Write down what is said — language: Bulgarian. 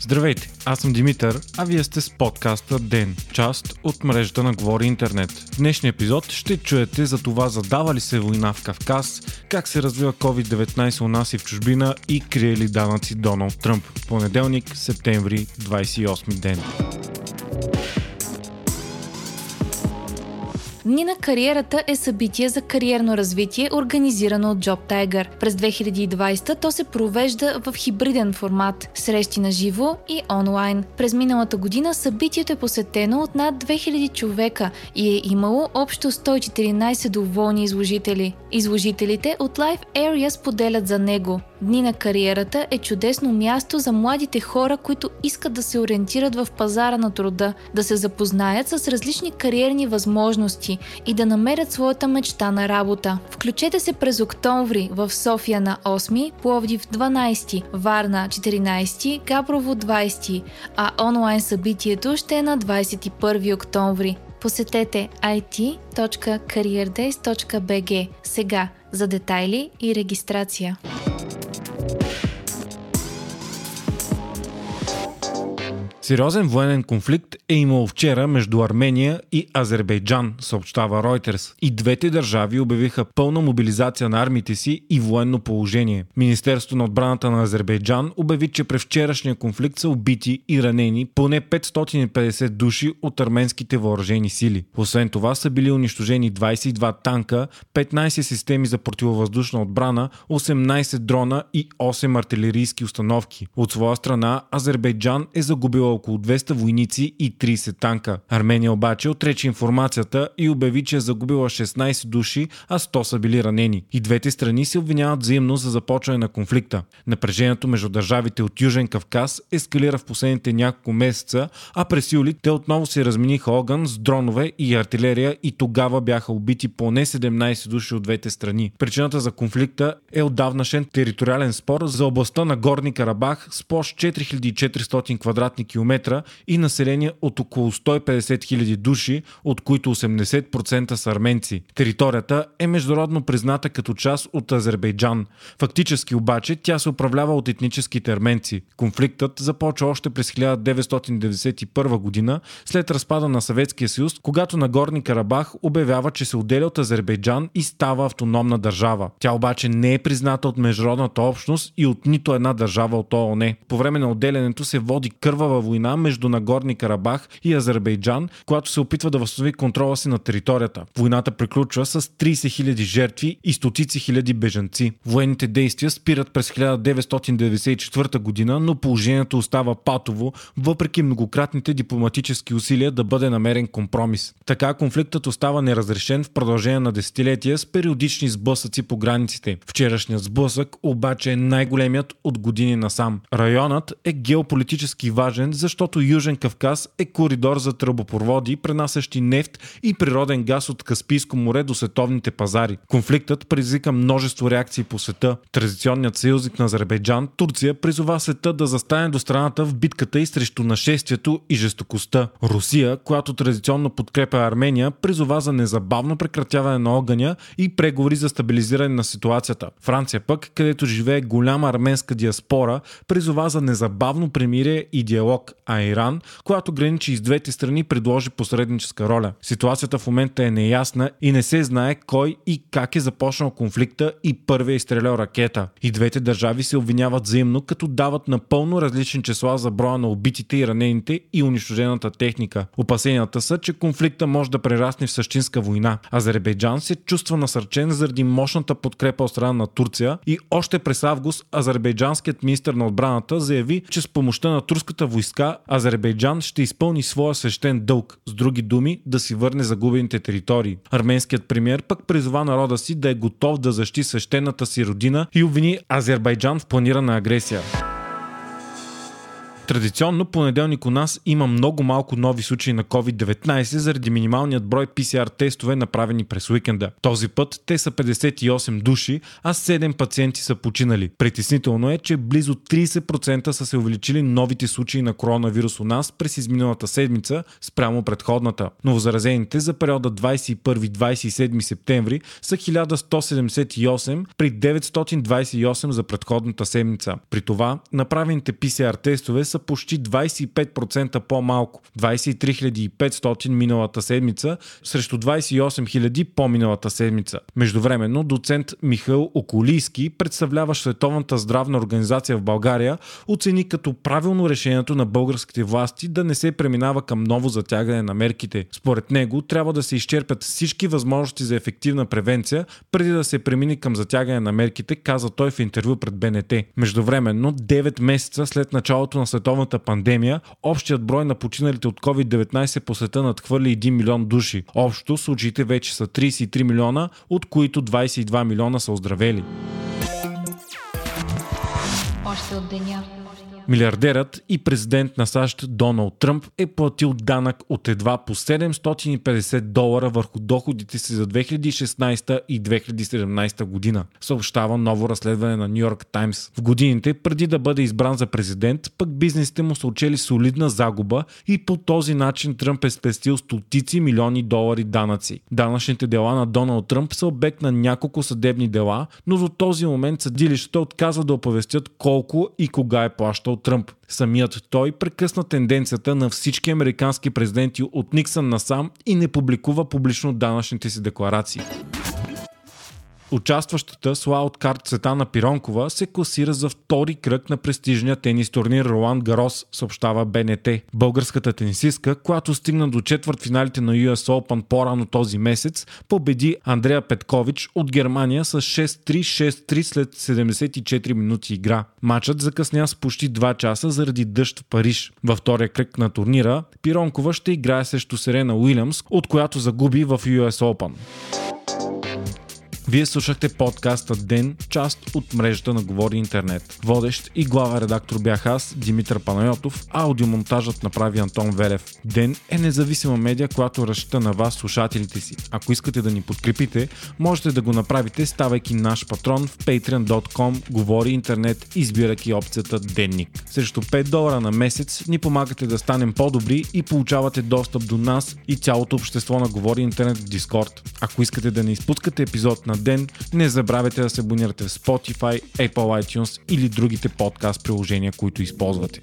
Здравейте, аз съм Димитър, а вие сте с подкаста ДЕН, част от мрежата на Говори Интернет. В днешния епизод ще чуете за това задава ли се война в Кавказ, как се развива COVID-19 у нас и в чужбина и крие ли данъци Доналд Тръмп. Понеделник, септември, 28 ден. Дни на кариерата е събитие за кариерно развитие, организирано от Job Tiger. През 2020 то се провежда в хибриден формат – срещи на живо и онлайн. През миналата година събитието е посетено от над 2000 човека и е имало общо 114 доволни изложители. Изложителите от Life Area споделят за него. Дни на кариерата е чудесно място за младите хора, които искат да се ориентират в пазара на труда, да се запознаят с различни кариерни възможности и да намерят своята мечта на работа. Включете се през октомври в София на 8, Пловдив 12, Варна 14, Габрово 20, а онлайн събитието ще е на 21 октомври. Посетете it.careerdays.bg сега за детайли и регистрация. Сериозен военен конфликт е имал вчера между Армения и Азербайджан, съобщава Reuters. И двете държави обявиха пълна мобилизация на армите си и военно положение. Министерството на отбраната на Азербайджан обяви, че през вчерашния конфликт са убити и ранени поне 550 души от арменските въоръжени сили. Освен това са били унищожени 22 танка, 15 системи за противовъздушна отбрана, 18 дрона и 8 артилерийски установки. От своя страна Азербайджан е загубила около 200 войници и 30 танка. Армения обаче отрече информацията и обяви, че е загубила 16 души, а 100 са били ранени. И двете страни се обвиняват взаимно за започване на конфликта. Напрежението между държавите от Южен Кавказ ескалира в последните няколко месеца, а през юли те отново се размениха огън с дронове и артилерия и тогава бяха убити поне 17 души от двете страни. Причината за конфликта е отдавнашен териториален спор за областта на Горни Карабах с площ 4400 квадратни километра км и население от около 150 000 души, от които 80% са арменци. Територията е международно призната като част от Азербайджан. Фактически обаче тя се управлява от етническите арменци. Конфликтът започва още през 1991 година, след разпада на Съветския съюз, когато Нагорни Карабах обявява, че се отделя от Азербайджан и става автономна държава. Тя обаче не е призната от международната общност и от нито една държава от ООН. По време на отделянето се води кървава война между Нагорни Карабах и Азербайджан, която се опитва да възстанови контрола си на територията. Войната приключва с 30 000 жертви и стотици хиляди бежанци. Военните действия спират през 1994 година, но положението остава патово, въпреки многократните дипломатически усилия да бъде намерен компромис. Така конфликтът остава неразрешен в продължение на десетилетия с периодични сблъсъци по границите. Вчерашният сблъсък обаче е най-големият от години насам. Районът е геополитически важен, защото Южен Кавказ е коридор за тръбопроводи, пренасящи нефт и природен газ от Каспийско море до световните пазари. Конфликтът предизвика множество реакции по света. Традиционният съюзник на Азербайджан, Турция, призова света да застане до страната в битката и срещу нашествието и жестокостта. Русия, която традиционно подкрепя Армения, призова за незабавно прекратяване на огъня и преговори за стабилизиране на ситуацията. Франция пък, където живее голяма арменска диаспора, призова за незабавно примирие и диалог а Иран, която граничи с двете страни, предложи посредническа роля. Ситуацията в момента е неясна и не се знае кой и как е започнал конфликта и първия изстрелял ракета. И двете държави се обвиняват взаимно, като дават напълно различни числа за броя на убитите и ранените и унищожената техника. Опасенията са, че конфликта може да прерасне в същинска война. Азербайджан се чувства насърчен заради мощната подкрепа от страна на Турция и още през август азербайджанският министр на отбраната заяви, че с помощта на турската войска така Азербайджан ще изпълни своя свещен дълг, с други думи да си върне загубените територии. Арменският премьер пък призова народа си да е готов да защити свещената си родина и обвини Азербайджан в планирана агресия. Традиционно понеделник у нас има много малко нови случаи на COVID-19 заради минималният брой PCR тестове направени през уикенда. Този път те са 58 души, а 7 пациенти са починали. Притеснително е, че близо 30% са се увеличили новите случаи на коронавирус у нас през изминалата седмица спрямо предходната. Новозаразените за периода 21-27 септември са 1178 при 928 за предходната седмица. При това направените PCR тестове са почти 25% по-малко 23 500 миналата седмица срещу 28 000 по-миналата седмица. Междувременно доцент Михаил Околийски, представляващ Световната здравна организация в България, оцени като правилно решението на българските власти да не се преминава към ново затягане на мерките. Според него трябва да се изчерпят всички възможности за ефективна превенция преди да се премини към затягане на мерките, каза той в интервю пред БНТ. Междувременно, 9 месеца след началото на световната пандемия, общият брой на починалите от COVID-19 по света надхвърли 1 милион души. Общо случаите вече са 33 милиона, от които 22 милиона са оздравели. Още от деня. Милиардерът и президент на САЩ Доналд Тръмп е платил данък от едва по 750 долара върху доходите си за 2016 и 2017 година, съобщава ново разследване на Нью Йорк Таймс. В годините преди да бъде избран за президент, пък бизнесите му са учели солидна загуба и по този начин Тръмп е спестил стотици милиони долари данъци. Данъчните дела на Доналд Тръмп са обект на няколко съдебни дела, но до този момент съдилищата отказват да оповестят колко и кога е плащал Тръмп. Самият той прекъсна тенденцията на всички американски президенти от Никсън насам и не публикува публично данъчните си декларации. Участващата с лаудкарт Светана Пиронкова се класира за втори кръг на престижния тенис турнир Ролан Гарос, съобщава БНТ. Българската тенисистка, която стигна до четвърт финалите на US Open по-рано този месец, победи Андрея Петкович от Германия с 6-3-6-3 след 74 минути игра. Матчът закъсня с почти 2 часа заради дъжд в Париж. Във втория кръг на турнира Пиронкова ще играе срещу Серена Уилямс, от която загуби в US Open. Вие слушахте подкаста Ден, част от мрежата на Говори Интернет. Водещ и глава редактор бях аз, Димитър Панайотов, аудиомонтажът направи Антон Велев. Ден е независима медия, която разчита на вас, слушателите си. Ако искате да ни подкрепите, можете да го направите, ставайки наш патрон в patreon.com, Говори Интернет, избирайки опцията Денник. Срещу 5 долара на месец ни помагате да станем по-добри и получавате достъп до нас и цялото общество на Говори Интернет в Discord. Ако искате да не изпускате епизод на ден. Не забравяйте да се абонирате в Spotify, Apple iTunes или другите подкаст приложения, които използвате.